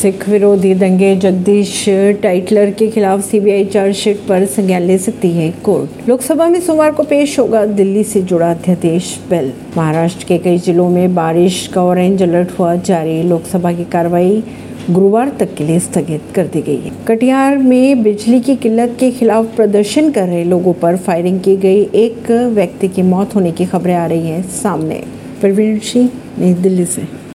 सिख विरोधी दंगे, जगदीश टाइटलर के खिलाफ सीबीआई चार्जशीट पर संज्ञान ले सकती है कोर्ट। लोकसभा में सोमवार को पेश होगा दिल्ली से जुड़ा अध्यादेश बिल। महाराष्ट्र के कई जिलों में बारिश का ऑरेंज अलर्ट हुआ, जारी लोकसभा की कार्रवाई गुरुवार तक के लिए स्थगित कर दी गई है। कटिहार में बिजली की किल्लत के खिलाफ प्रदर्शन कर रहे लोगों पर फायरिंग की गई। एक व्यक्ति की मौत होने की खबरें आ रही हैं सामने। प्रवीण सिंह, नई दिल्ली से।